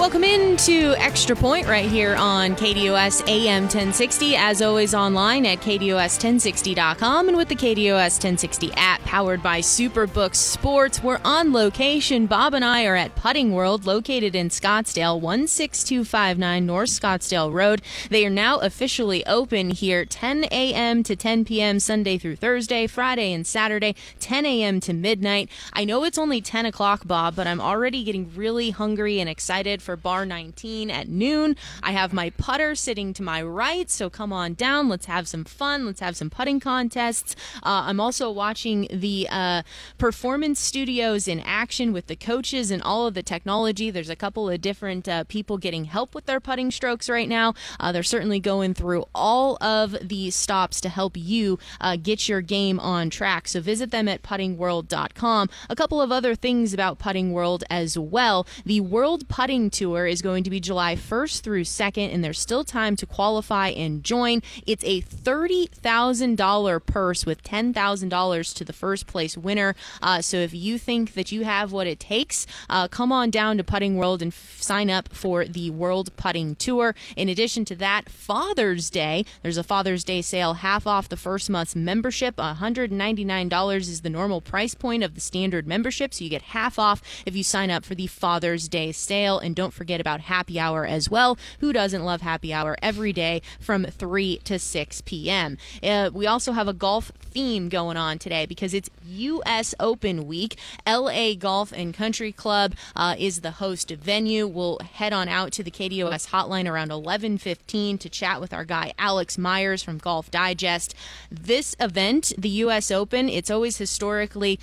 Welcome into Extra Point right here on KDUS AM 1060. As always, online at KDUS1060.com and with the KDUS 1060 app powered by Superbook Sports. We're on location. Bob and I are at Putting World, located in Scottsdale, 16259 North Scottsdale Road. They are now officially open here 10 a.m. to 10 p.m. Sunday through Thursday, Friday and Saturday, 10 a.m. to midnight. I know it's only 10 o'clock, Bob, but I'm already getting really hungry and excited for Bar 19 at noon. I have my putter sitting to my right, so come on down. Let's have some fun. Let's have some putting contests. Uh, I'm also watching the uh, performance studios in action with the coaches and all of the technology. There's a couple of different uh, people getting help with their putting strokes right now. Uh, they're certainly going through all of the stops to help you uh, get your game on track. So visit them at puttingworld.com. A couple of other things about Putting World as well. The World Putting Tour is going to be July 1st through 2nd, and there's still time to qualify and join. It's a $30,000 purse with $10,000 to the first place winner. Uh, so if you think that you have what it takes, uh, come on down to Putting World and f- sign up for the World Putting Tour. In addition to that, Father's Day, there's a Father's Day sale, half off the first month's membership. $199 is the normal price point of the standard membership, so you get half off if you sign up for the Father's Day sale. And don't forget about happy hour as well. Who doesn't love happy hour every day from 3 to 6 p.m.? Uh, we also have a golf theme going on today because it's U.S. Open week. LA Golf and Country Club uh, is the host venue. We'll head on out to the KDUS hotline around 11:15 to chat with our guy Alex Myers from Golf Digest. This event, the U.S. Open, it's always historically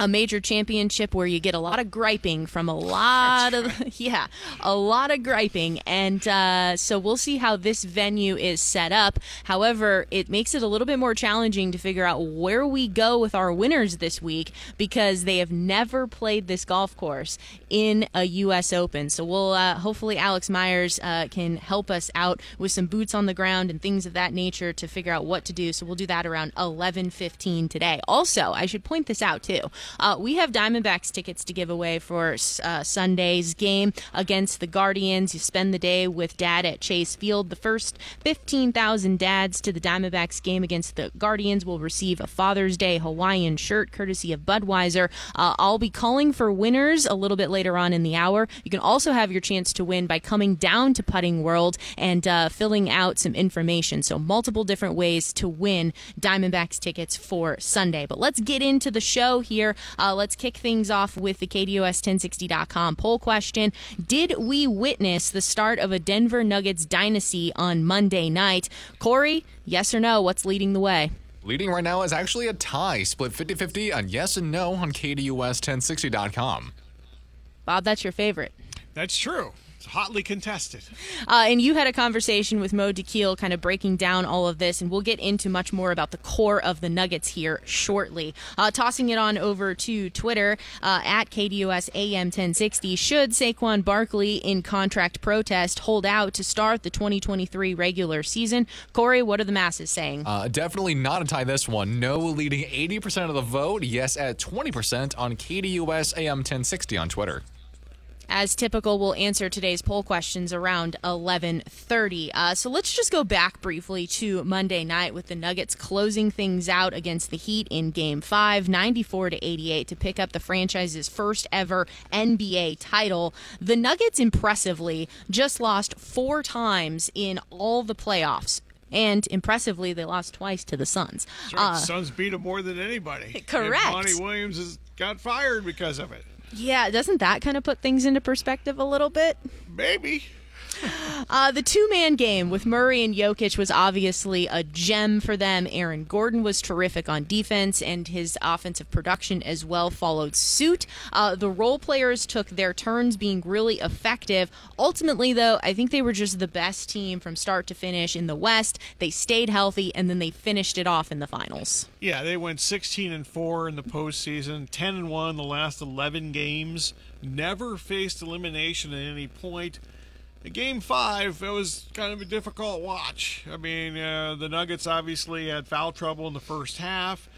a major championship where you get a lot of griping from a lot of yeah a lot of griping. And uh, so we'll see how this venue is set up. However it makes it a little bit more challenging to figure out where we go with our winners this week because they have never played this golf course in a us open. So we'll uh, hopefully alex myers uh, can help us out with some boots on the ground and things of that nature to figure out what to do. So we'll do that around 11.15 today. Also i should point this out too uh, we have Diamondbacks tickets to give away for uh, Sunday's game against the Guardians. You spend the day with Dad at Chase Field. The first 15,000 dads to the Diamondbacks game against the Guardians will receive a Father's Day Hawaiian shirt courtesy of Budweiser. Uh, I'll be calling for winners a little bit later on in the hour. You can also have your chance to win by coming down to Putting World and uh, filling out some information. So, multiple different ways to win Diamondbacks tickets for Sunday. But let's get into the show here. Uh, let's kick things off with the KDUS1060.com poll question. Did we witness the start of a Denver Nuggets dynasty on Monday night? Corey, yes or no? What's leading the way? Leading right now is actually a tie, split 50 50 on yes and no on KDUS1060.com. Bob, that's your favorite. That's true. It's hotly contested. Uh, and you had a conversation with Mo Dakhil kind of breaking down all of this, and we'll get into much more about the core of the Nuggets here shortly. Uh, tossing it on over to Twitter uh, at KDUS AM 1060. Should Saquon Barkley, in contract protest, hold out to start the 2023 regular season? Corey, what are the masses saying? Uh, definitely not a tie this one. No leading 80% of the vote. Yes at 20% on KDUS AM 1060 on Twitter. As typical, we'll answer today's poll questions around 11:30. Uh, so let's just go back briefly to Monday night with the Nuggets closing things out against the Heat in Game Five, 94 to 88, to pick up the franchise's first ever NBA title. The Nuggets impressively just lost four times in all the playoffs. And impressively, they lost twice to the Suns. That's right. Suns beat them more than anybody. Correct. And Monty Williams has got fired because of it. Yeah, doesn't that kind of put things into perspective a little bit? Maybe. Uh, the two man game with Murray and Jokic was obviously a gem for them. Aaron Gordon was terrific on defense, and his offensive production as well followed suit. Uh, the role players took their turns being really effective. Ultimately, though, I think they were just the best team from start to finish in the West. They stayed healthy, and then they finished it off in the finals. Yeah, they went 16 and 4 in the postseason, 10 and 1 the last 11 games, never faced elimination at any point. Game five, it was kind of a difficult watch. I mean, uh, the Nuggets obviously had foul trouble in the first half.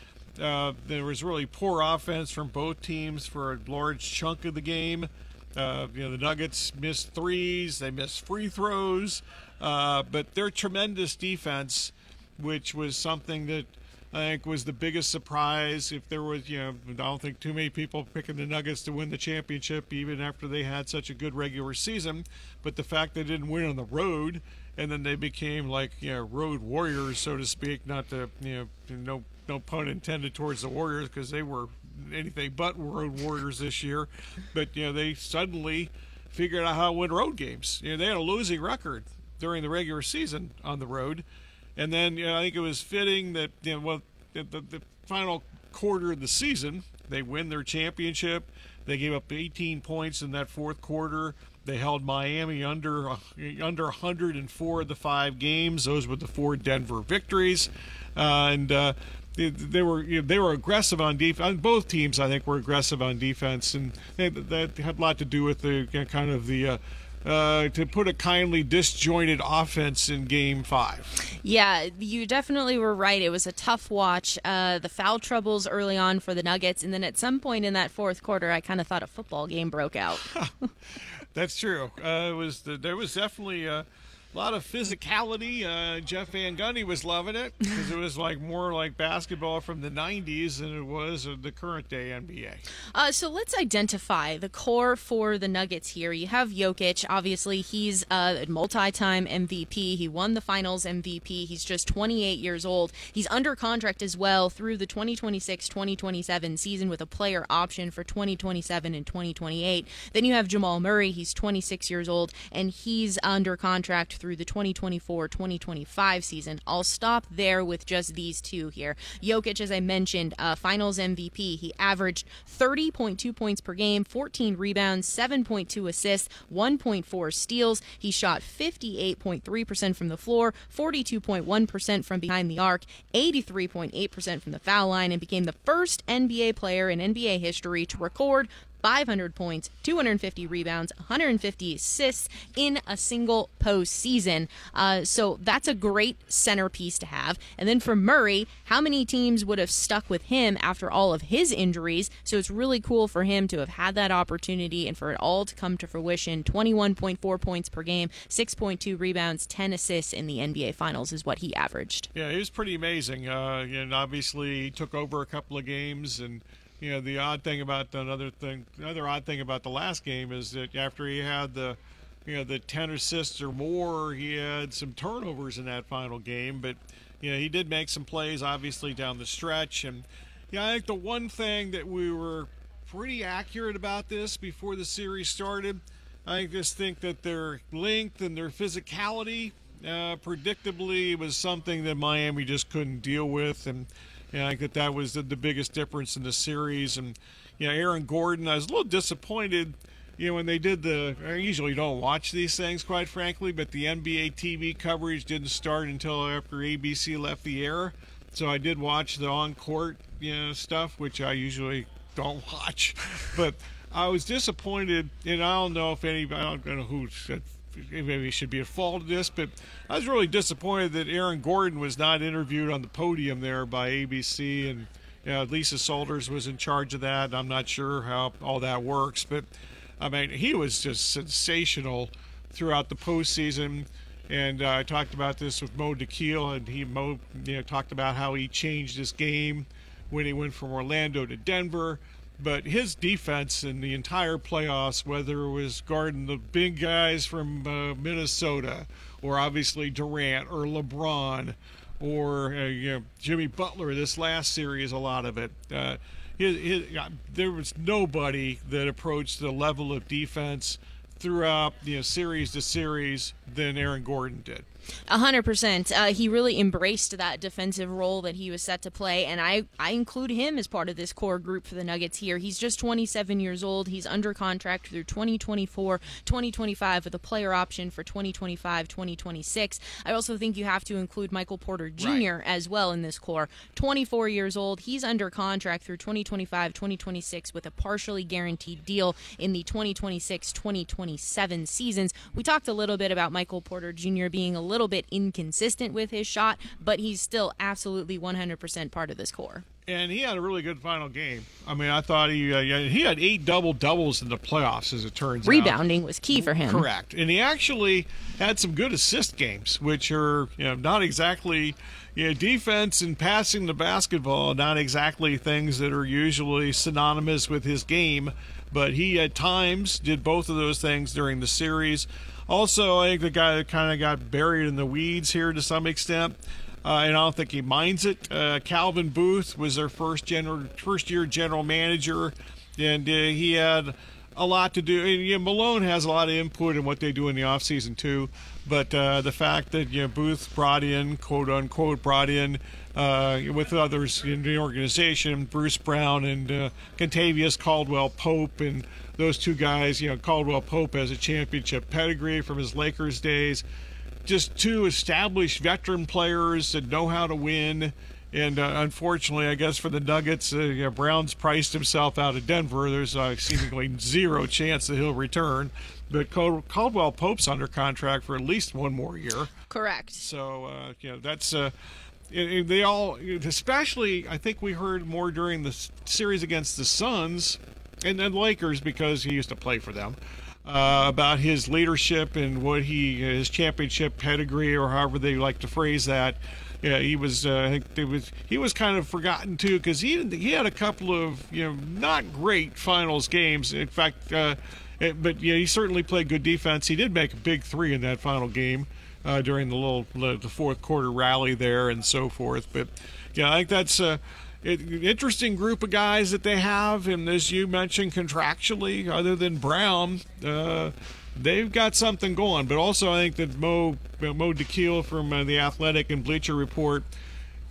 Uh, there was really poor offense from both teams for a large chunk of the game. Uh, you know, the Nuggets missed threes, they missed free throws, uh, but their tremendous defense, which was something that I think was the biggest surprise. If there was, you know, I don't think too many people picking the Nuggets to win the championship, even after they had such a good regular season. But the fact they didn't win on the road, and then they became like, you know, road warriors, so to speak. Not to, you know, no no pun intended towards the Warriors because they were anything but road warriors this year. But you know, they suddenly figured out how to win road games. You know, they had a losing record during the regular season on the road and then you know, I think it was fitting that you know, well, the, the, the final quarter of the season, they win their championship. They gave up 18 points in that fourth quarter. They held Miami under uh, under 104 of the five games. Those were the four Denver victories, uh, and uh, they, they, were you know, they were aggressive on defense. Both teams, I think, were aggressive on defense, and they, that had a lot to do with the you know, kind of the uh, uh, to put a kindly disjointed offense in game five. Yeah, you definitely were right. It was a tough watch. Uh, the foul troubles early on for the Nuggets, and then at some point in that fourth quarter, I kind of thought a football game broke out. That's true. Uh, it was the, there was definitely. Uh, a lot of physicality. Uh, Jeff Van Gundy was loving it because it was like more like basketball from the 90s than it was the current day NBA. Uh, so let's identify the core for the Nuggets here. You have Jokic. Obviously, he's a multi-time MVP. He won the Finals MVP. He's just 28 years old. He's under contract as well through the 2026-2027 season with a player option for 2027 and 2028. Then you have Jamal Murray. He's 26 years old and he's under contract through the 2024 2025 season. I'll stop there with just these two here. Jokic, as I mentioned, uh, finals MVP. He averaged 30.2 points per game, 14 rebounds, 7.2 assists, 1.4 steals. He shot 58.3% from the floor, 42.1% from behind the arc, 83.8% from the foul line, and became the first NBA player in NBA history to record 500 points, 250 rebounds, 150 assists in a single postseason. Uh, so that's a great centerpiece to have. And then for Murray, how many teams would have stuck with him after all of his injuries? So it's really cool for him to have had that opportunity and for it all to come to fruition. 21.4 points per game, 6.2 rebounds, 10 assists in the NBA Finals is what he averaged. Yeah, he was pretty amazing. Uh, and obviously, he took over a couple of games and you know the odd thing about another thing another odd thing about the last game is that after he had the you know the 10 assists or more he had some turnovers in that final game. But you know he did make some plays obviously down the stretch. And yeah i think the one thing that we were pretty accurate about this before the series started i just think that their length and their physicality uh, predictably was something that miami just couldn't deal with. And yeah, I think that that was the, the biggest difference in the series. And, you know, Aaron Gordon, I was a little disappointed, you know, when they did the, I usually don't watch these things, quite frankly, but the NBA TV coverage didn't start until after ABC left the air. So I did watch the on court, you know, stuff, which I usually don't watch. But I was disappointed, and I don't know if anybody, I don't know who maybe should be at fault of this, but I was really disappointed that Aaron Gordon was not interviewed on the podium there by ABC, and you know, Lisa Salters was in charge of that. I'm not sure how all that works, but I mean, he was just sensational throughout the postseason. And uh, I talked about this with Mo Dakhil, and he Mo, you know, talked about how he changed his game when he went from Orlando to Denver but his defense in the entire playoffs, whether it was guarding the big guys from uh, Minnesota, or obviously Durant or LeBron, or uh, you know, Jimmy Butler, this last series, a lot of it. Uh, his, his, there was nobody that approached the level of defense throughout you know series to series than Aaron Gordon did. A hundred percent. Uh, he really embraced that defensive role that he was set to play, and I, I include him as part of this core group for the Nuggets here. He's just 27 years old. He's under contract through 2024, 2025 with a player option for 2025, 2026. I also think you have to include Michael Porter Jr. Right. as well in this core. 24 years old. He's under contract through 2025, 2026 with a partially guaranteed deal in the 2026, 2027 seasons. We talked a little bit about Michael Porter Jr. being a little bit inconsistent with his shot, but he's still absolutely 100% part of this core. And he had a really good final game. I mean, I thought he uh, he had eight double doubles in the playoffs, as it turns Rebounding out. Rebounding was key for him. Correct, and he actually had some good assist games, which are you know not exactly you know, defense and passing the basketball, not exactly things that are usually synonymous with his game. But he at times did both of those things during the series. Also, I think the guy kind of got buried in the weeds here to some extent. Uh, and I don't think he minds it. Uh, Calvin Booth was their first general, first year general manager, and uh, he had a lot to do. And, you know, Malone has a lot of input in what they do in the offseason, too. But uh, the fact that you know, Booth brought in, quote unquote, brought in uh, with others in the organization, Bruce Brown and uh, Kentavious Caldwell Pope, and those two guys, you know, Caldwell Pope has a championship pedigree from his Lakers days. Just two established veteran players that know how to win. And uh, unfortunately, I guess for the Nuggets, uh, you know, Brown's priced himself out of Denver. There's uh, seemingly zero chance that he'll return. But Caldwell Pope's under contract for at least one more year. Correct. So, uh, you know, that's. Uh, they all, especially, I think we heard more during the series against the Suns and then Lakers because he used to play for them. Uh, about his leadership and what he his championship pedigree or however they like to phrase that. Yeah, he was. Uh, I think it was. He was kind of forgotten too because he he had a couple of you know not great finals games. In fact, uh, it, but yeah, he certainly played good defense. He did make a big three in that final game uh, during the little the fourth quarter rally there and so forth. But yeah, I think that's. Uh, interesting group of guys that they have, and as you mentioned, contractually, other than Brown, uh, they've got something going. But also, I think that Mo Mo Dakhil from uh, the Athletic and Bleacher Report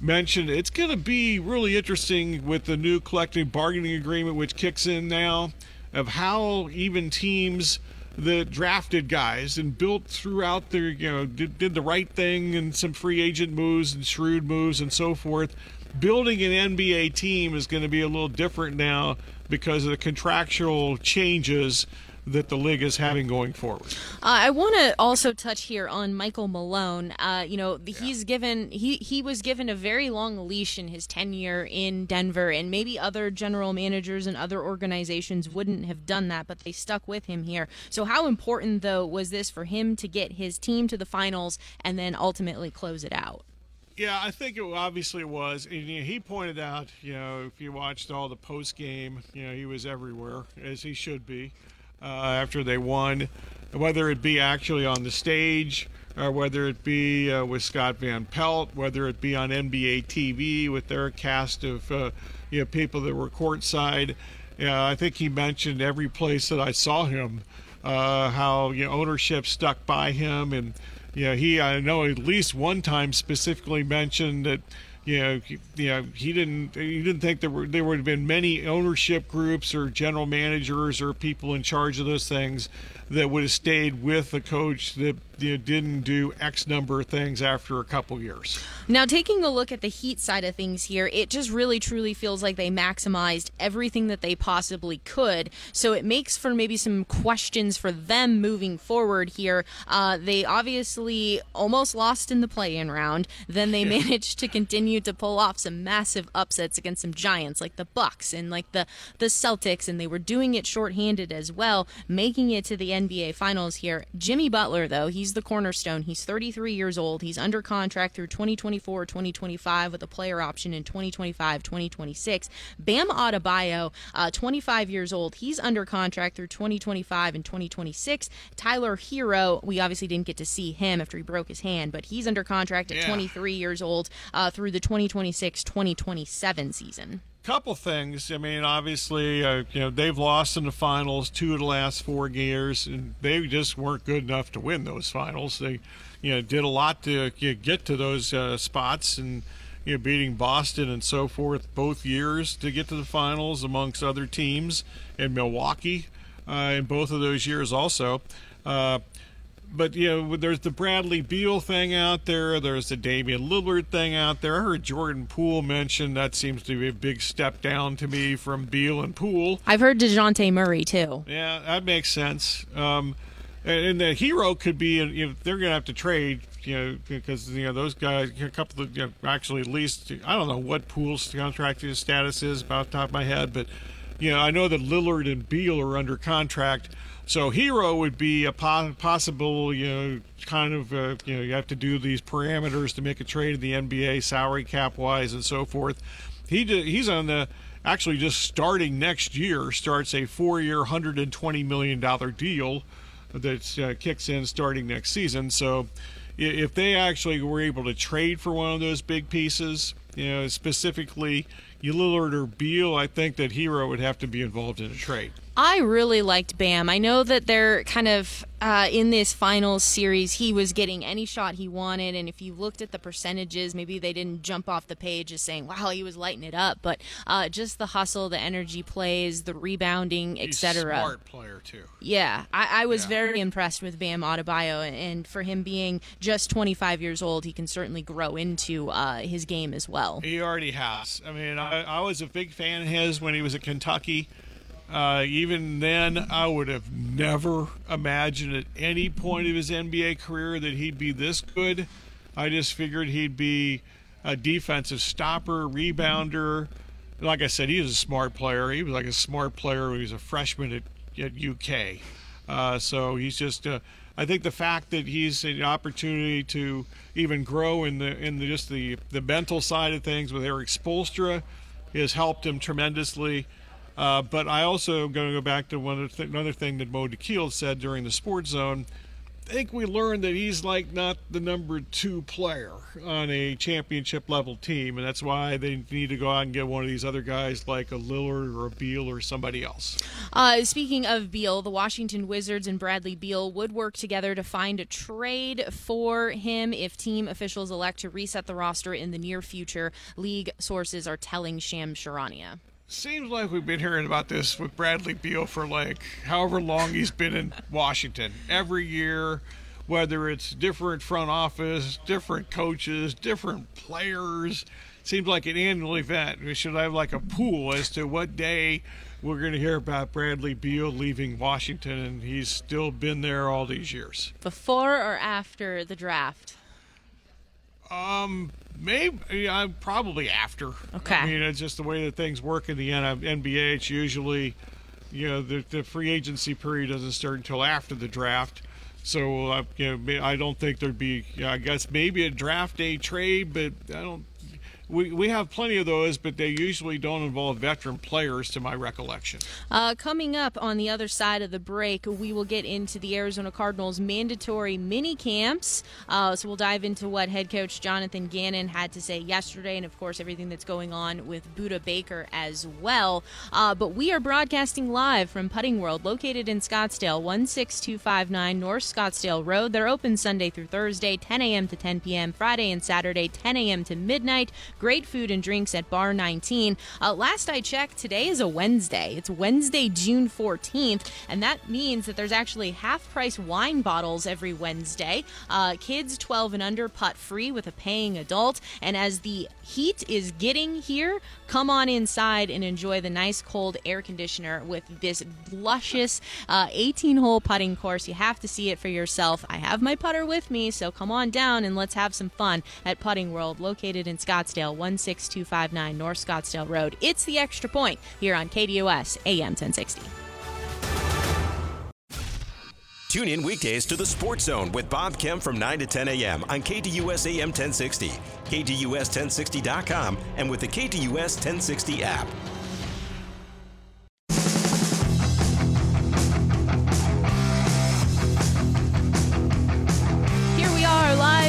mentioned it's going to be really interesting with the new collective bargaining agreement, which kicks in now, of how even teams that drafted guys and built throughout their, you know, did, did the right thing and some free agent moves and shrewd moves and so forth building an NBA team is going to be a little different now because of the contractual changes that the league is having going forward. Uh, I want to also touch here on Michael Malone. Uh, you know, yeah. he's given he he was given a very long leash in his tenure in Denver, and maybe other general managers and other organizations wouldn't have done that, but they stuck with him here. So, how important though was this for him to get his team to the finals and then ultimately close it out? Yeah, I think it obviously was. And, he pointed out, you know, if you watched all the post game, you know, he was everywhere as he should be uh, after they won, whether it be actually on the stage or whether it be uh, with Scott Van Pelt, whether it be on NBA TV with their cast of uh, you know people that were courtside. Yeah, I think he mentioned every place that I saw him, uh, how you know ownership stuck by him and yeah, he I know at least one time specifically mentioned that you know, you know, he didn't he didn't think there were there would have been many ownership groups or general managers or people in charge of those things that would have stayed with a coach that you know, didn't do X number of things after a couple years. Now, taking a look at the Heat side of things here, it just really truly feels like they maximized everything that they possibly could. So it makes for maybe some questions for them moving forward here. Uh, they obviously almost lost in the play-in round. Then they managed to continue to pull off some massive upsets against some giants like the Bucks and like the the Celtics, and they were doing it shorthanded as well, making it to the NBA Finals here. Jimmy Butler, though, he's the cornerstone. He's 33 years old. He's under contract through 2024 2025 with a player option in 2025 2026. Bam Adebayo, uh, 25 years old. He's under contract through 2025 and 2026. Tyler Herro, we obviously didn't get to see him after he broke his hand, but he's under contract at yeah. 23 years old uh, through the 2026 2027 season. Couple things. I mean, obviously, uh, you know they've lost in the finals two of the last four years, and they just weren't good enough to win those finals. They, you know, did a lot to you know, get to those uh, spots, and you know, beating Boston and so forth both years to get to the finals, amongst other teams, and Milwaukee uh, in both of those years also. Uh, but you know, there's the Bradley Beal thing out there. There's the Damian Lillard thing out there. I heard Jordan Poole mention that seems to be a big step down to me from Beal and Poole. I've heard Dejounte Murray too. Yeah, that makes sense. Um, and, and the Herro could be, you know, they're going to have to trade, you know, because you know those guys, a couple of, you know, actually at least I don't know what Poole's contract status is about the top of my head, but you know, I know that Lillard and Beal are under contract. So Herro would be a possible, you know, kind of, uh, you know, you have to do these parameters to make a trade in the NBA, salary cap wise, and so forth. He he's on the actually just starting next year starts a four-year, 120 million dollar deal that uh, kicks in starting next season. So if they actually were able to trade for one of those big pieces, you know, specifically Lillard or Beal, I think that Herro would have to be involved in a trade. I really liked Bam. I know that they're kind of uh, in this finals series, he was getting any shot he wanted. And if you looked at the percentages, maybe they didn't jump off the page as saying, wow, he was lighting it up. But uh, just the hustle, the energy plays, the rebounding, etc. Smart player, too. Yeah, I, I was yeah. very impressed with Bam Adebayo. And for him being just 25 years old, he can certainly grow into uh, his game as well. He already has. I mean, I, I was a big fan of his when he was at Kentucky. Uh, even then, I would have never imagined at any point of his NBA career that he'd be this good. I just figured he'd be a defensive stopper, rebounder. Like I said, he was a smart player. He was like a smart player when he was a freshman at, at UK. Uh, so he's just. Uh, I think the fact that he's an opportunity to even grow in the in the, just the the mental side of things with Erik Spoelstra has helped him tremendously. Uh, but I also going to go back to one th- another thing that Mo Dakhil said during the Sports Zone. I think we learned that he's like not the number two player on a championship level team, and that's why they need to go out and get one of these other guys like a Lillard or a Beal or somebody else. Uh, speaking of Beal, the Washington Wizards and Bradley Beal would work together to find a trade for him if team officials elect to reset the roster in the near future. League sources are telling Shams Charania seems like we've been hearing about this with Bradley Beal for like however long he's been in Washington. Every year, whether it's different front office, different coaches, different players, seems like an annual event. We should have like a pool as to what day we're going to hear about Bradley Beal leaving Washington, and he's still been there all these years. Before or after the draft? Um, maybe uh, probably after. Okay. I mean, it's just the way that things work in the NBA. It's usually, you know, the, the free agency period doesn't start until after the draft. So, uh, you know, I don't think there'd be. I guess maybe a draft day trade, but I don't we, we have plenty of those, but they usually don't involve veteran players, to my recollection. Uh, coming up on the other side of the break, we will get into the Arizona Cardinals mandatory mini camps. Uh, so we'll dive into what head coach Jonathan Gannon had to say yesterday, and of course, everything that's going on with Budda Baker as well. Uh, but we are broadcasting live from Putting World, located in Scottsdale, 16259 North Scottsdale Road. They're open Sunday through Thursday, 10 a.m. to 10 p.m., Friday and Saturday, 10 a.m. to midnight. Great food and drinks at Bar 19. Uh, last I checked, today is a Wednesday. It's Wednesday, June 14th, and that means that there's actually half price wine bottles every Wednesday. Uh, kids 12 and under putt free with a paying adult. And as the heat is getting here, come on inside and enjoy the nice cold air conditioner with this luscious 18 uh, hole putting course. You have to see it for yourself. I have my putter with me, so come on down and let's have some fun at Putting World, located in Scottsdale. 16259 North Scottsdale Road. It's the extra point here on KDUS AM 1060. Tune in weekdays to the Sports Zone with Bob Kemp from 9 to 10 a.m. on KDUS AM 1060, KDUS1060.com, and with the KDUS 1060 app.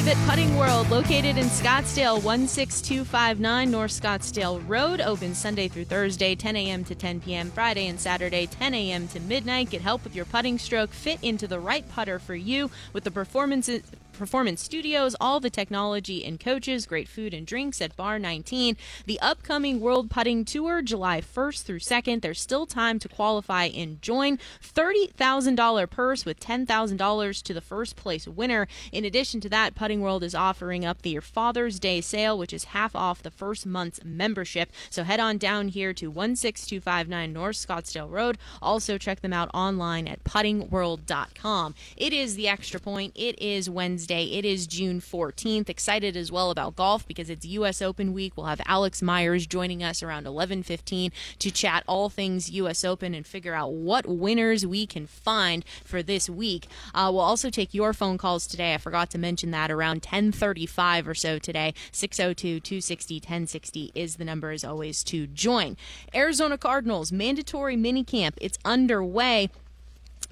At Putting World, located in Scottsdale, 16259 North Scottsdale Road. Open Sunday through Thursday, 10 a.m. to 10 p.m. Friday and Saturday, 10 a.m. to midnight. Get help with your putting stroke. Fit into the right putter for you with the performances Performance Studios, all the technology and coaches, great food and drinks at Bar 19. The upcoming World Putting Tour, July 1st through 2nd. There's still time to qualify and join. $30,000 purse with $10,000 to the first place winner. In addition to that, Putting World is offering up the Father's Day sale, which is half off the first month's membership. So head on down here to 16259 North Scottsdale Road. Also, check them out online at puttingworld.com. It is the extra point. It is Wednesday. It is June 14th. Excited as well about golf because it's U.S. Open week. We'll have Alex Myers joining us around 11:15 to chat all things U.S. Open and figure out what winners we can find for this week. Uh, we'll also take your phone calls today. I forgot to mention that around 10:35 or so today. 602-260-1060 is the number as always to join. Arizona Cardinals mandatory minicamp. It's underway.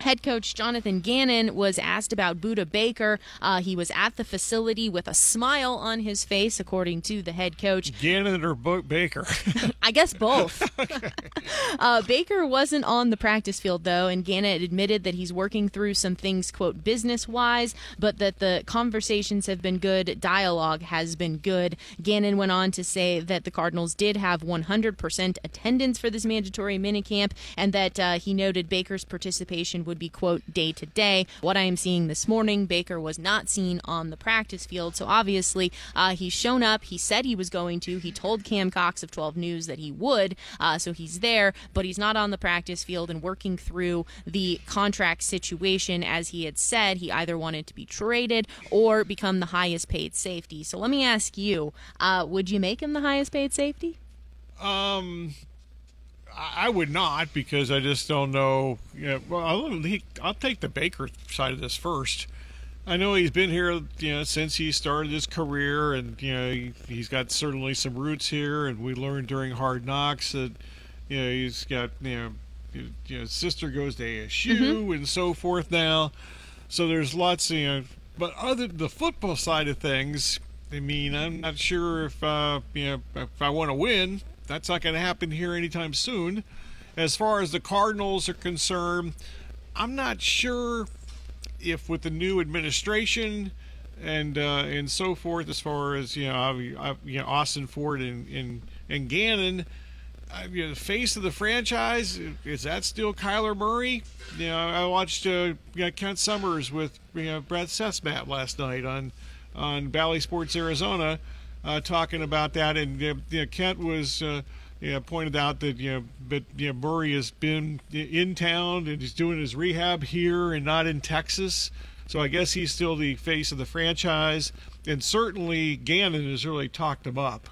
Head coach Jonathan Gannon was asked about Budda Baker. Uh, he was at the facility with a smile on his face, according to the head coach. Gannon or Bo- Baker? I guess both. uh, Baker wasn't on the practice field, though, and Gannon admitted that he's working through some things, quote, business wise, but that the conversations have been good, dialogue has been good. Gannon went on to say that the Cardinals did have 100% attendance for this mandatory minicamp, and that uh, he noted Baker's participation would be, quote, day to day. What I am seeing this morning, Baker was not seen on the practice field. So obviously, uh, he's shown up. He said he was going to. He told Cam Cox of 12 News that he would. Uh, so he's there, but he's not on the practice field and working through the contract situation. As he had said, he either wanted to be traded or become the highest paid safety. So let me ask you uh, would you make him the highest paid safety? Um, I would not because I just don't know. You know well, I'll, I'll take the Baker side of this first. I know he's been here, you know, since he started his career, and you know he, he's got certainly some roots here. And we learned during Hard Knocks that you know he's got you know, you know sister goes to ASU mm-hmm. and so forth now. So there's lots, you know. But other the football side of things, I mean, I'm not sure if uh, you know if I want to win, that's not going to happen here anytime soon. As far as the Cardinals are concerned, I'm not sure if with the new administration and uh, and so forth, as far as you know, you know Ossenfort and and, and Gannon, uh, you know, the face of the franchise is that still Kyler Murray? You know, I watched uh, you know, Kent Somers with you know, Brad Cesmat last night on on Bally Sports Arizona uh, talking about that, and you know, Kent was. Uh, you know, pointed out that you know, but you know, Murray has been in town and he's doing his rehab here and not in Texas. So I guess he's still the face of the franchise, and certainly Gannon has really talked him up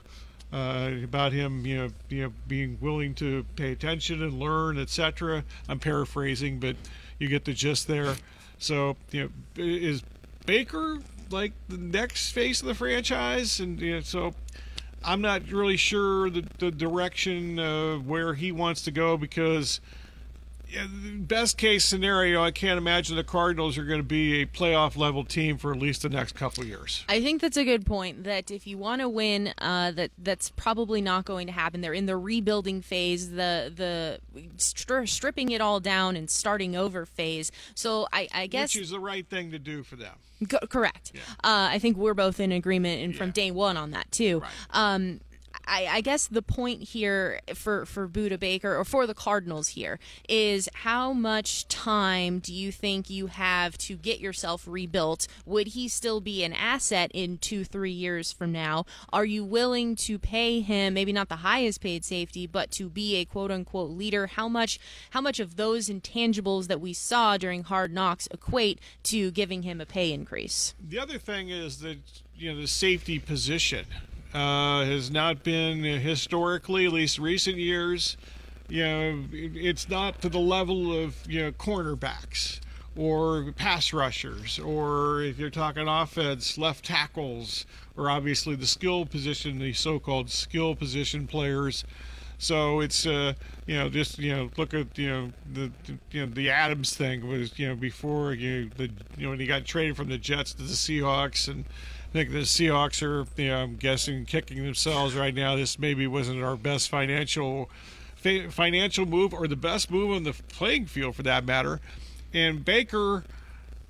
uh, about him, you know, you know, being willing to pay attention and learn, etc. I'm paraphrasing, but you get the gist there. So you know, is Baker like the next face of the franchise, and you know, so I'm not really sure the, the direction of where he wants to go because best case scenario, I can't imagine the Cardinals are going to be a playoff level team for at least the next couple of years. I think that's a good point. That if you want to win, uh, that that's probably not going to happen. They're in the rebuilding phase, the the stri- stripping it all down and starting over phase. So I, I guess which is the right thing to do for them. Co- correct. Yeah. Uh, I think we're both in agreement and from yeah. day one on that too. Right. Um, I, I, guess the point here for for Budda Baker or for the Cardinals here is how much time do you think you have to get yourself rebuilt? Would he still be an asset in two three years from now? Are you willing to pay him maybe not the highest paid safety, but to be a quote unquote leader? How much how much of those intangibles that we saw during Hard Knocks equate to giving him a pay increase? The other thing is that you know the safety position uh, has not been historically, at least recent years. You know, it's not to the level of you know cornerbacks or pass rushers, or if you're talking offense, left tackles, or obviously the skill position, the so-called skill position players. So it's uh, you know just you know look at you know the, you know the Adams thing was you know before you the you know when he got traded from the Jets to the Seahawks and I think the Seahawks are, you know, I'm guessing, kicking themselves right now. This maybe wasn't our best financial financial move or the best move on the playing field for that matter. And Baker,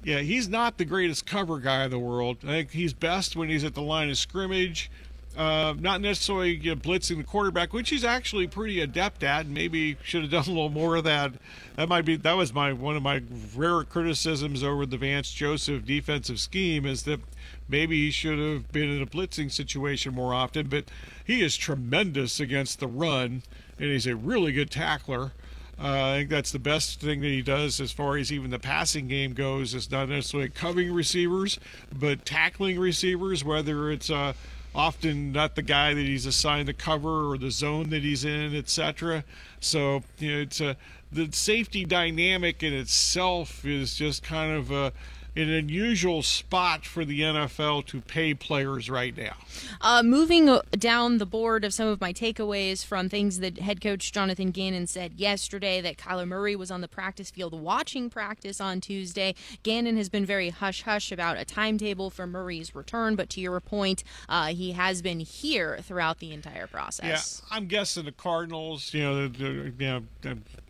yeah, he's not the greatest cover guy in the world. I think he's best when he's at the line of scrimmage. Uh, not necessarily you know, blitzing the quarterback, which he's actually pretty adept at, and maybe should have done a little more of that. That might be that was my one of my rare criticisms over the Vance Joseph defensive scheme is that maybe he should have been in a blitzing situation more often. But he is tremendous against the run, and he's a really good tackler. Uh, I think that's the best thing that he does as far as even the passing game goes. Is not necessarily covering receivers, but tackling receivers, whether it's uh, often not the guy that he's assigned to cover or the zone that he's in, etc. So you know, it's a the safety dynamic in itself is just kind of a an unusual spot for the NFL to pay players right now. Uh, moving down the board of some of my takeaways from things that head coach Jonathan Gannon said yesterday that Kyler Murray was on the practice field watching practice on Tuesday. Gannon has been very hush hush about a timetable for Murray's return, but to your point, uh, he has been here throughout the entire process. Yeah, I'm guessing the Cardinals, you know, you know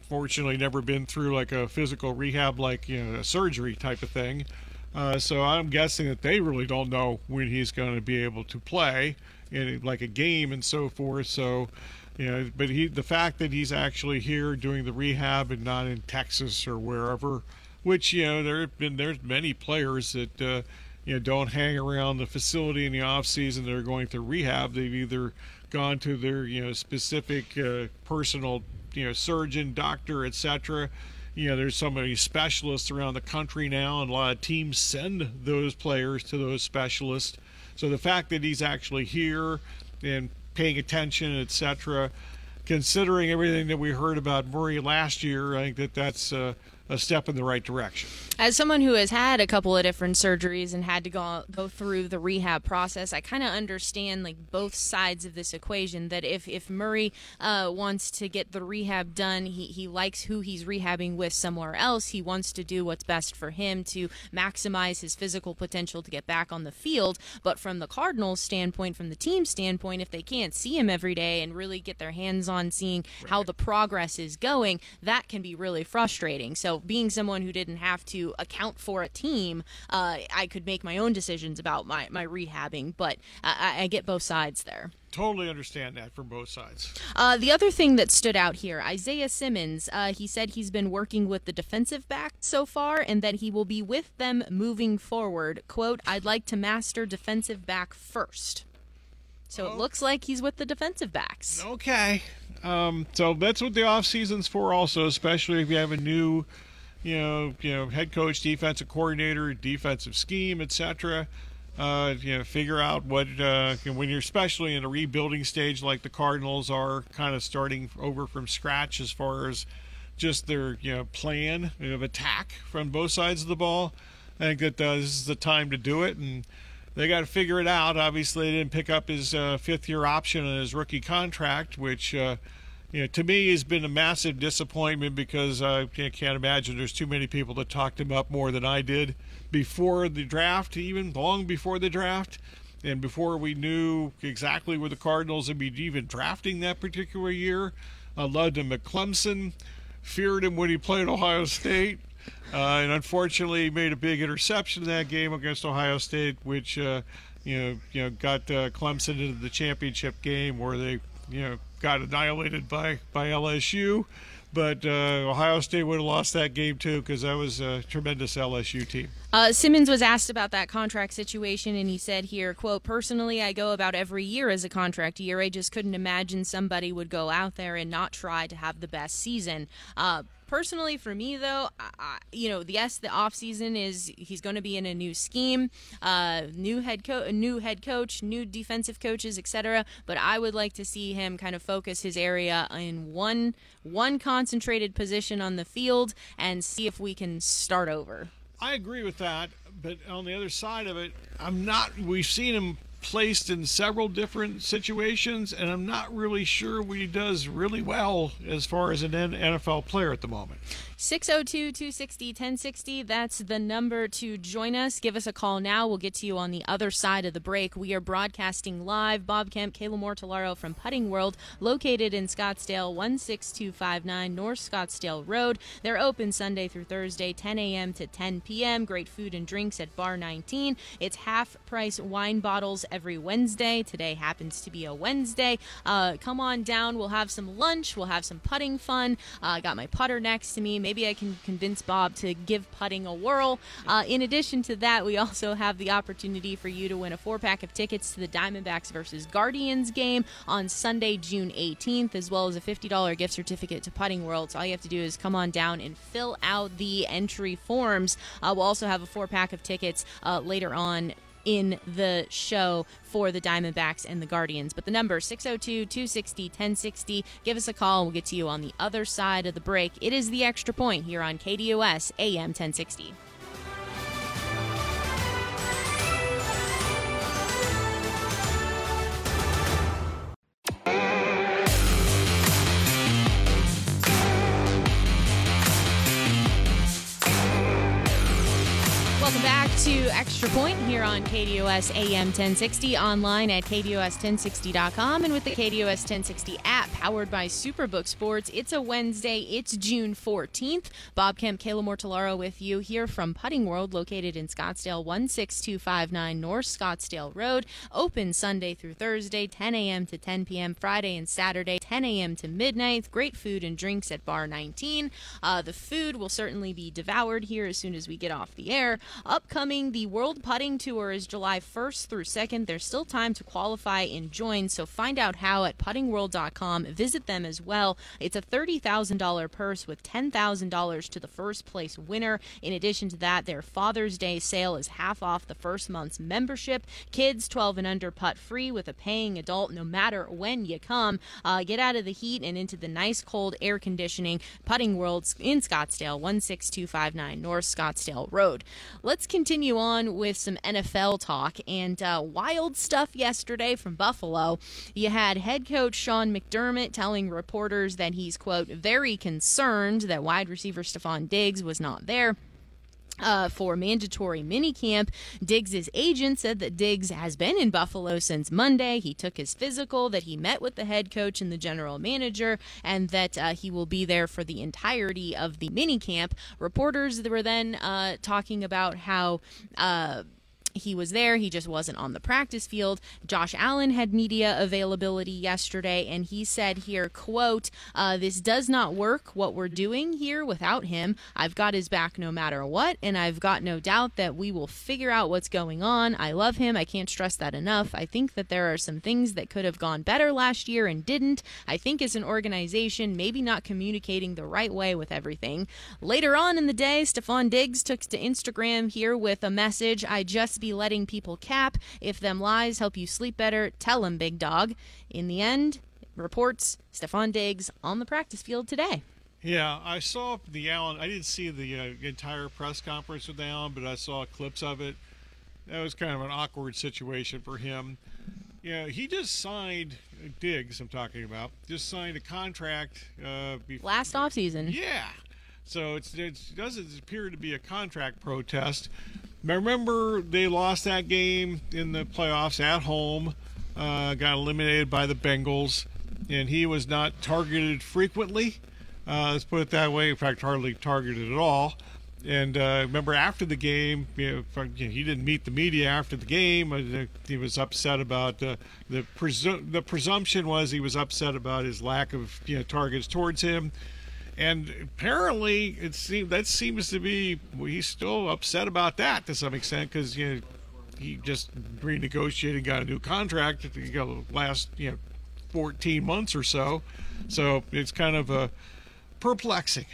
fortunately never been through like a physical rehab, like you know, a surgery type of thing. Uh, so I'm guessing that they really don't know when he's going to be able to play in like a game and so forth. So, you know, but he the fact that he's actually here doing the rehab and not in Texas or wherever, which you know there have been there's many players that uh, you know don't hang around the facility in the off season. They're going through rehab. They've either gone to their you know specific uh, personal you know surgeon, doctor, etc. You know, there's so many specialists around the country now, and a lot of teams send those players to those specialists. So the fact that he's actually here and paying attention, etc., considering everything that we heard about Murray last year, I think that that's uh, a step in the right direction. As someone who has had a couple of different surgeries and had to go go through the rehab process, I kind of understand like both sides of this equation. That if if Murray uh, wants to get the rehab done, he he likes who he's rehabbing with somewhere else. He wants to do what's best for him to maximize his physical potential to get back on the field. But from the Cardinals' standpoint, from the team standpoint, if they can't see him every day and really get their hands on seeing right. how the progress is going, that can be really frustrating. So being someone who didn't have to account for a team, uh, I could make my own decisions about my, my rehabbing, but I, I get both sides there. Totally understand that from both sides. Uh, the other thing that stood out here, Isaiah Simmons, uh, he said he's been working with the defensive back so far and that he will be with them moving forward. Quote, I'd like to master defensive back first. So oh. it looks like he's with the defensive backs. Okay. Um, so that's what the off season's for also, especially if you have a new you know, you know, head coach, defensive coordinator, defensive scheme, etc. Uh, you know, figure out what uh, when you're especially in a rebuilding stage like the Cardinals are, kind of starting over from scratch as far as just their you know plan of attack from both sides of the ball. I think that uh, this is the time to do it, and they got to figure it out. Obviously, they didn't pick up his uh, fifth year option on his rookie contract, which uh, you know, to me he's been a massive disappointment because I can't imagine there's too many people that talked him up more than I did before the draft, even long before the draft, and before we knew exactly where the Cardinals would be even drafting that particular year. I loved him at Clemson, feared him when he played Ohio State. Uh, and unfortunately, he made a big interception in that game against Ohio State, which uh, you know, you know, got uh, Clemson into the championship game where they, you know, got annihilated by by LSU. But uh, Ohio State would have lost that game too because that was a tremendous LSU team. Uh, Simmons was asked about that contract situation, and he said here, "quote Personally, I go about every year as a contract year. I just couldn't imagine somebody would go out there and not try to have the best season." Uh, personally for me though I, you know yes the off season is he's going to be in a new scheme uh, new head coach a new head coach new defensive coaches etc but i would like to see him kind of focus his area in one one concentrated position on the field and see if we can start over. I agree with that but on the other side of it i'm not we've seen him placed in several different situations, and I'm not really sure what he does really well as far as an NFL player at the moment. 602 260 1060. That's the number to join us. Give us a call now. We'll get to you on the other side of the break. We are broadcasting live. Bob Kemp, Kayla Mortellaro from Putting World, located in Scottsdale, 16259 North Scottsdale Road. They're open Sunday through Thursday, 10 a.m. to 10 p.m. Great food and drinks at Bar 19. It's half price wine bottles every Wednesday. Today happens to be a Wednesday. Uh, come on down. We'll have some lunch. We'll have some putting fun. Uh, I got my putter next to me maybe I can convince Bob to give putting a whirl. Uh, in addition to that, we also have the opportunity for you to win a four pack of tickets to the Diamondbacks versus Guardians game on Sunday, June 18th, as well as a $50 gift certificate to Putting World. So all you have to do is come on down and fill out the entry forms. Uh, we'll also have a four pack of tickets uh, later on in the show for the Diamondbacks and the Guardians. But the number 602 260 1060. Give us a call we'll get to you on the other side of the break. It is the extra point here on KDUS AM 1060. To Extra Point here on KDUS AM 1060, online at KDUS1060.com, and with the KDUS 1060 app powered by Superbook Sports. It's a Wednesday, it's June 14th. Bob Kemp, Kayla Mortellaro with you here from Putting World, located in Scottsdale, 16259 North Scottsdale Road. Open Sunday through Thursday, 10 a.m. to 10 p.m., Friday and Saturday, 10 a.m. to midnight. Great food and drinks at Bar 19. Uh, the food will certainly be devoured here as soon as we get off the air. Upcoming, the World Putting Tour is July 1st through 2nd. There's still time to qualify and join, so find out how at puttingworld.com. Visit them as well. It's a $30,000 purse with $10,000 to the first place winner. In addition to that, their Father's Day sale is half off the first month's membership. Kids 12 and under putt free with a paying adult no matter when you come. Uh, get out of the heat and into the nice cold air conditioning. Putting World in Scottsdale, 16259 North Scottsdale Road. Let's continue on with some NFL talk and uh, wild stuff yesterday from Buffalo. You had head coach Sean McDermott telling reporters that he's, quote, very concerned that wide receiver Stefon Diggs was not there. Uh, for mandatory minicamp. Diggs' agent said that Diggs has been in Buffalo since Monday. He took his physical, that he met with the head coach and the general manager, and that uh, he will be there for the entirety of the minicamp. Reporters were then uh, talking about how uh, he was there. He just wasn't on the practice field. Josh Allen had media availability yesterday, and he said here, quote, uh, this does not work what we're doing here without him. I've got his back no matter what, and I've got no doubt that we will figure out what's going on. I love him. I can't stress that enough. I think that there are some things that could have gone better last year and didn't. I think as an organization, maybe not communicating the right way with everything. Later on in the day, Stefon Diggs took to Instagram here with a message I just be letting people cap. If them lies help you sleep better, tell them, big dog. In the end, reports Stefon Diggs on the practice field today. Yeah, I saw the Allen. I didn't see the uh, entire press conference with Allen, but I saw clips of it. That was kind of an awkward situation for him. Yeah, he just signed Diggs. I'm talking about just signed a contract uh, before, last offseason. Yeah, so it's, it doesn't appear to be a contract protest. Remember, they lost that game in the playoffs at home, uh, got eliminated by the Bengals, and he was not targeted frequently. Uh, let's put it that way. In fact, hardly targeted at all. And uh, remember, after the game, you know, he didn't meet the media after the game. Uh, he was upset about uh, the presu- the presumption was he was upset about his lack of you know, targets towards him. And apparently, it seems that seems to be he's still upset about that to some extent because you know he just renegotiated, got a new contract at the last you know 14 months or so. So it's kind of a perplexing.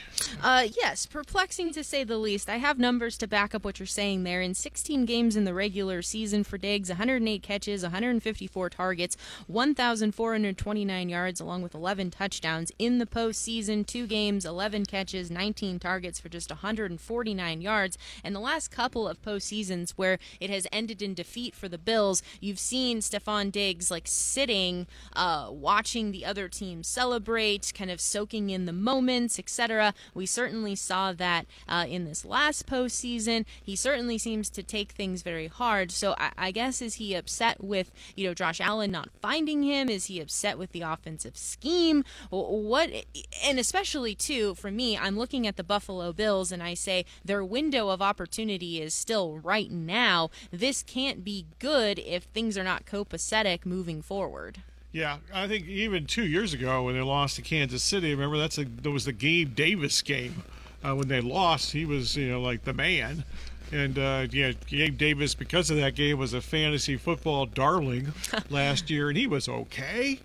Uh, yes, perplexing to say the least. I have numbers to back up what you're saying there. In 16 games in the regular season for Diggs, 108 catches, 154 targets, 1,429 yards, along with 11 touchdowns. In the postseason, two games, 11 catches, 19 targets for just 149 yards. And the last couple of postseasons where it has ended in defeat for the Bills, you've seen Stefon Diggs like sitting, uh, watching the other team celebrate, kind of soaking in the etc. We certainly saw that uh, in this last postseason. He certainly seems to take things very hard. So I, I guess is he upset with you know Josh Allen not finding him? Is he upset with the offensive scheme? What and especially too for me, I'm looking at the Buffalo Bills and I say their window of opportunity is still right now. This can't be good if things are not copacetic moving forward. Yeah, I think even two years ago when they lost to Kansas City, remember that's a, that was the Gabe Davis game. Uh, when they lost, he was you know like the man, and uh, yeah, Gabe Davis because of that game was a fantasy football darling last year, and he was okay,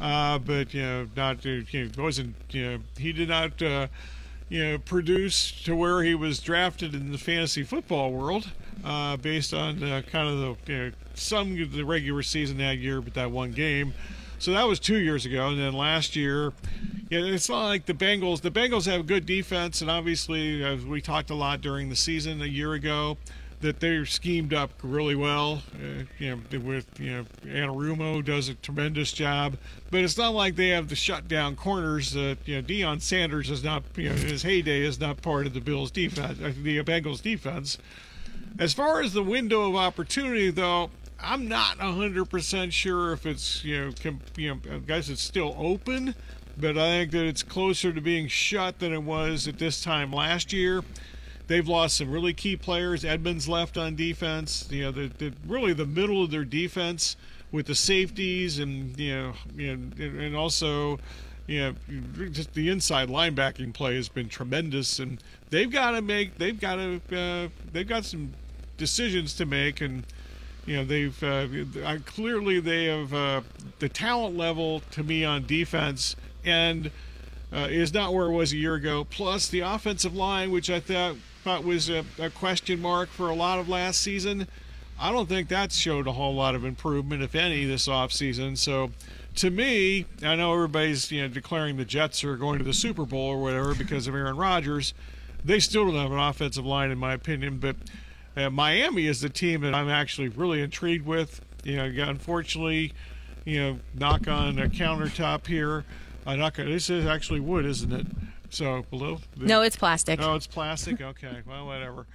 uh, but you know not you know, wasn't you know he did not uh, you know produce to where he was drafted in the fantasy football world. Uh, based on uh, kind of the you know, some of the regular season that year, but that one game. So that was two years ago, and then last year, it's not like the Bengals. The Bengals have good defense, and obviously, as we talked a lot during the season a year ago, that they're schemed up really well. Uh, you know, with you know, Anarumo does a tremendous job, but it's not like they have the shutdown corners. That you know, Deion Sanders is not, you know, his heyday is not part of the Bills' defense, uh, the Bengals' defense. As far as the window of opportunity, though, I'm not 100% sure if it's, you know, com, you know, I guess it's still open, but I think that it's closer to being shut than it was at this time last year. They've lost some really key players. Edmunds left on defense. You know, really the middle of their defense with the safeties and you know, you know and also you know, just the inside linebacking play has been tremendous, and they've got to make, they've got to, uh, they've got some decisions to make, and you know they've uh, clearly they have uh, the talent level to me on defense and uh, is not where it was a year ago. Plus the offensive line, which I thought thought was a, a, question mark for a lot of last season. I don't think that showed a whole lot of improvement, if any, this offseason. So to me, I know everybody's you know declaring the Jets are going to the Super Bowl or whatever because of Aaron Rodgers. They still don't have an offensive line, in my opinion, but uh, Miami is the team that I'm actually really intrigued with. You know, unfortunately, you know, knock on a countertop here. Uh, knock on, this is actually wood, isn't it? So below. No, it's plastic. Oh, it's plastic. Okay, well, whatever.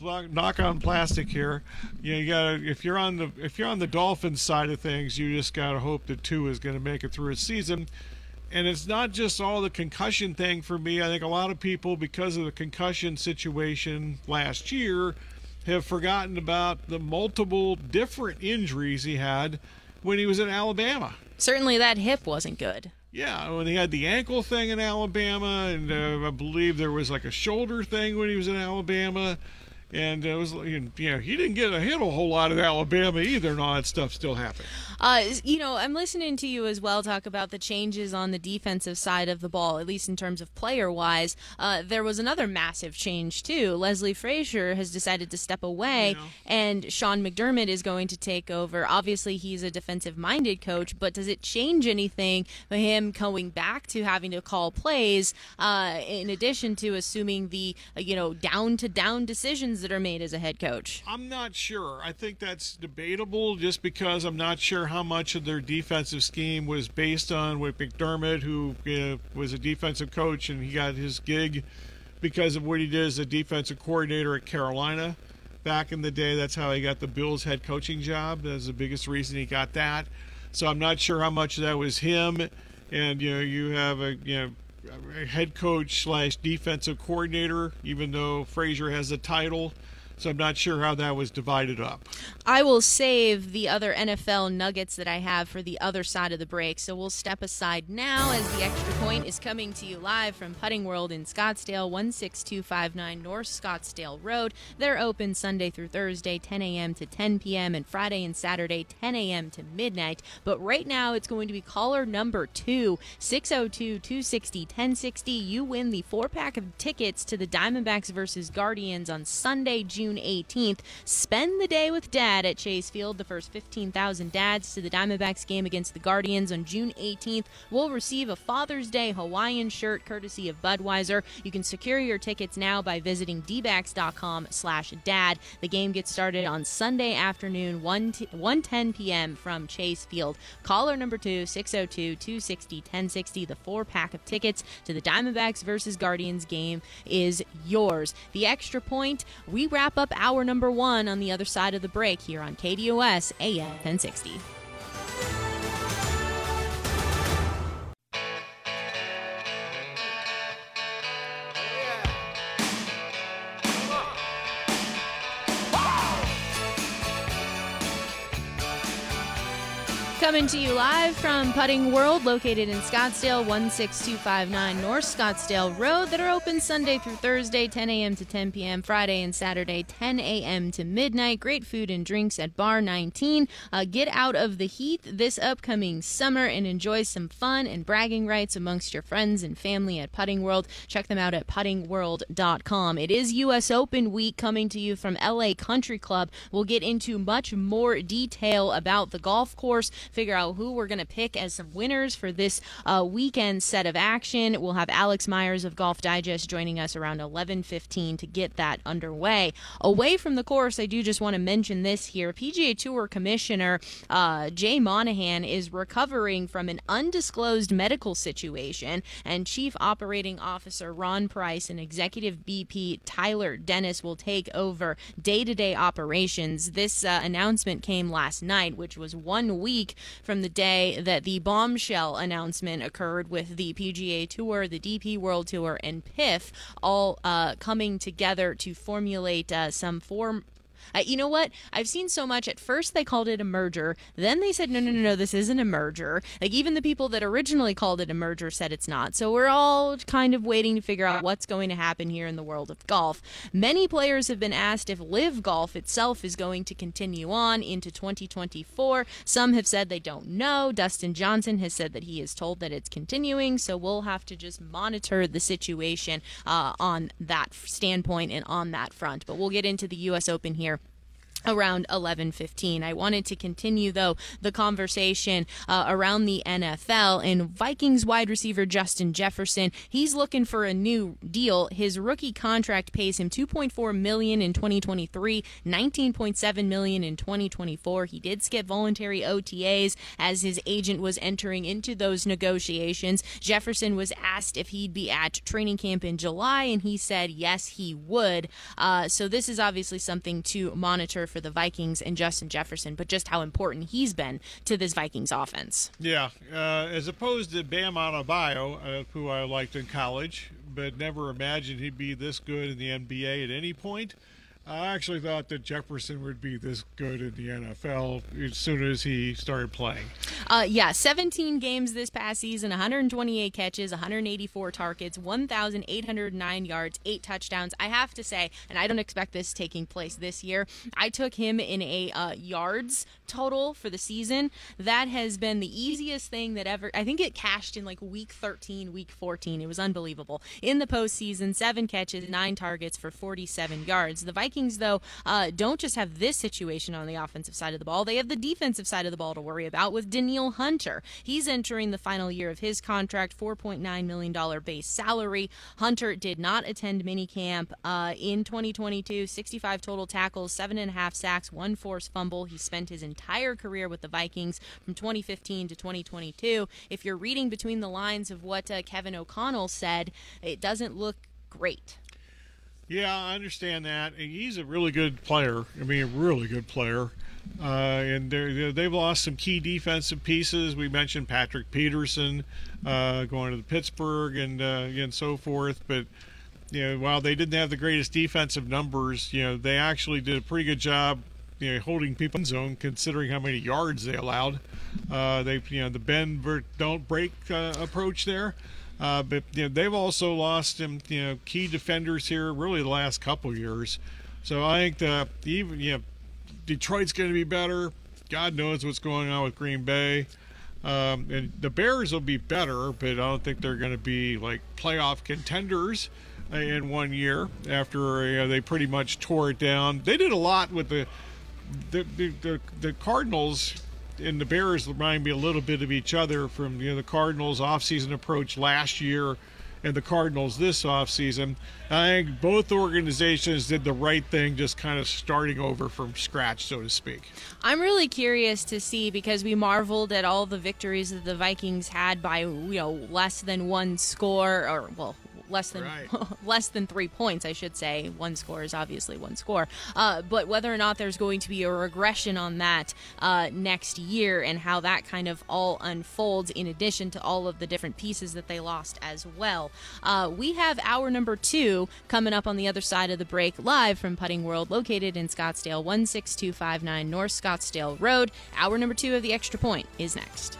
Knock on plastic here. You, know, you gotta if you're on the if you're on the Dolphins side of things, you just gotta hope that Tua is going to make it through a season. And it's not just all the concussion thing for me. I think a lot of people, because of the concussion situation last year, have forgotten about the multiple different injuries he had when he was in Alabama. Certainly, that hip wasn't good. Yeah, when he had the ankle thing in Alabama, and uh, I believe there was like a shoulder thing when he was in Alabama and it was you know he didn't get a hit a whole lot at Alabama either, and all that stuff still happened. Uh, you know, I'm listening to you as well talk about the changes on the defensive side of the ball, at least in terms of player wise. Uh, there was another massive change too. Leslie Frazier has decided to step away, you know. and Sean McDermott is going to take over. Obviously, he's a defensive minded coach, but does it change anything for him going back to having to call plays? Uh, in addition to assuming the uh, you know down to down decisions that are made as a head coach? I'm not sure. I think that's debatable just because I'm not sure how much of their defensive scheme was based on with McDermott, who uh, was a defensive coach and he got his gig because of what he did as a defensive coordinator at Carolina back in the day. That's how he got the Bills head coaching job. That's the biggest reason he got that. So I'm not sure how much of that was him. And you know, you have a you know Uh, head coach slash defensive coordinator, even though Frazier has a title. So I'm not sure how that was divided up. I will save the other NFL nuggets that I have for the other side of the break. So we'll step aside now as the extra point is coming to you live from Putting World in Scottsdale, 16259 North Scottsdale Road. They're open Sunday through Thursday, 10 a.m. to 10 p.m., and Friday and Saturday, 10 a.m. to midnight. But right now, it's going to be caller number two, 602 260 1060. You win the four pack of tickets to the Diamondbacks versus Guardians on Sunday, June 18th. Spend the day with dad at Chase Field. The first 15,000 dads to the Diamondbacks game against the Guardians on June 18th will receive a Father's Day Hawaiian shirt courtesy of Budweiser. You can secure your tickets now by visiting dbacks.com slash dad. The game gets started on Sunday afternoon, 1 t- 1:10 p.m. from Chase Field. Caller number two, 602 260 1060. The four pack of tickets to the Diamondbacks versus Guardians game is yours. The extra point, we wrap up hour number one on the other side of the break here on KDUS AM 1060. Coming to you live from Putting World, located in Scottsdale, 16259 North Scottsdale Road, that are open Sunday through Thursday, 10 a.m. to 10 p.m., Friday and Saturday, 10 a.m. to midnight. Great food and drinks at Bar 19. Uh, get out of the heat this upcoming summer and enjoy some fun and bragging rights amongst your friends and family at Putting World. Check them out at puttingworld.com. It is U.S. Open week coming to you from LA Country Club. We'll get into much more detail about the golf course figure out who we're going to pick as some winners for this uh, weekend set of action. We'll have Alex Myers of Golf Digest joining us around 11:15 to get that underway. Away from the course, I do just want to mention this here: PGA Tour Commissioner uh, Jay Monahan is recovering from an undisclosed medical situation, and Chief Operating Officer Ron Price and Executive BP Tyler Dennis will take over day-to-day operations. This uh, announcement came last night, which was one week from the day that the bombshell announcement occurred with the PGA Tour, the DP World Tour, and PIF all uh, coming together to formulate uh, some form you know what? I've seen so much. At first, they called it a merger. Then they said, no, no, no, no, this isn't a merger. Like, even the people that originally called it a merger said it's not. So we're all kind of waiting to figure out what's going to happen here in the world of golf. Many players have been asked if LIV Golf itself is going to continue on into 2024. Some have said they don't know. Dustin Johnson has said that he is told that it's continuing. So we'll have to just monitor the situation uh, on that standpoint and on that front. But we'll get into the U.S. Open here around 11:15. I wanted to continue though the conversation uh, around the NFL and Vikings wide receiver Justin Jefferson. He's looking for a new deal. His rookie contract pays him 2.4 million in 2023, 19.7 million in 2024. He did skip voluntary OTAs as his agent was entering into those negotiations. Jefferson was asked if he'd be at training camp in July and he said yes he would. Uh, so this is obviously something to monitor for the Vikings and Justin Jefferson, but just how important he's been to this Vikings offense. Yeah, uh, as opposed to Bam Adebayo, uh, who I liked in college, but never imagined he'd be this good in the NBA at any point. I actually thought that Jefferson would be this good in the NFL as soon as he started playing. Uh, yeah, 17 games this past season, 128 catches, 184 targets, 1,809 yards, eight touchdowns. I have to say, and I don't expect this taking place this year. I took him in a uh, yards total for the season. That has been the easiest thing that ever. I think it cashed in like week 13, week 14. It was unbelievable. In the postseason, seven catches, nine targets for 47 yards. The Vikings Vikings, though, uh, don't just have this situation on the offensive side of the ball, they have the defensive side of the ball to worry about with Danielle Hunter. He's entering the final year of his contract, $4.9 million base salary. Hunter did not attend minicamp uh, in 2022, 65 total tackles, seven and a half sacks, one forced fumble. He spent his entire career with the Vikings from 2015 to 2022. If you're reading between the lines of what uh, Kevin O'Connell said, it doesn't look great. Yeah, I understand that. He's a really good player. I mean, a really good player. Uh, and they've lost some key defensive pieces. We mentioned Patrick Peterson uh, going to the Pittsburgh and uh, and so forth. But you know, while they didn't have the greatest defensive numbers, you know, they actually did a pretty good job, you know, holding people in zone considering how many yards they allowed. Uh, they, you know, the bend don't break uh, approach there. Uh, but you know, they've also lost you know key defenders here really the last couple years. So I think the even you know Detroit's going to be better. God knows what's going on with Green Bay. Um, and the Bears will be better, but I don't think they're going to be like playoff contenders in one year after you know, they pretty much tore it down. They did a lot with the the, the, the Cardinals and the Bears remind me a little bit of each other from you know the Cardinals offseason approach last year and the Cardinals this offseason. I think both organizations did the right thing, just kind of starting over from scratch, so to speak. I'm really curious to see because we marveled at all the victories that the Vikings had by you know less than one score, or well, less than right. less than three points, I should say. One score is obviously one score, uh, but whether or not there's going to be a regression on that uh, next year and how that kind of all unfolds, in addition to all of the different pieces that they lost as well. Uh, we have our number two coming up on the other side of the break, live from Putting World, located in Scottsdale, 16259 North Scottsdale Road. Hour number two of the extra point is next.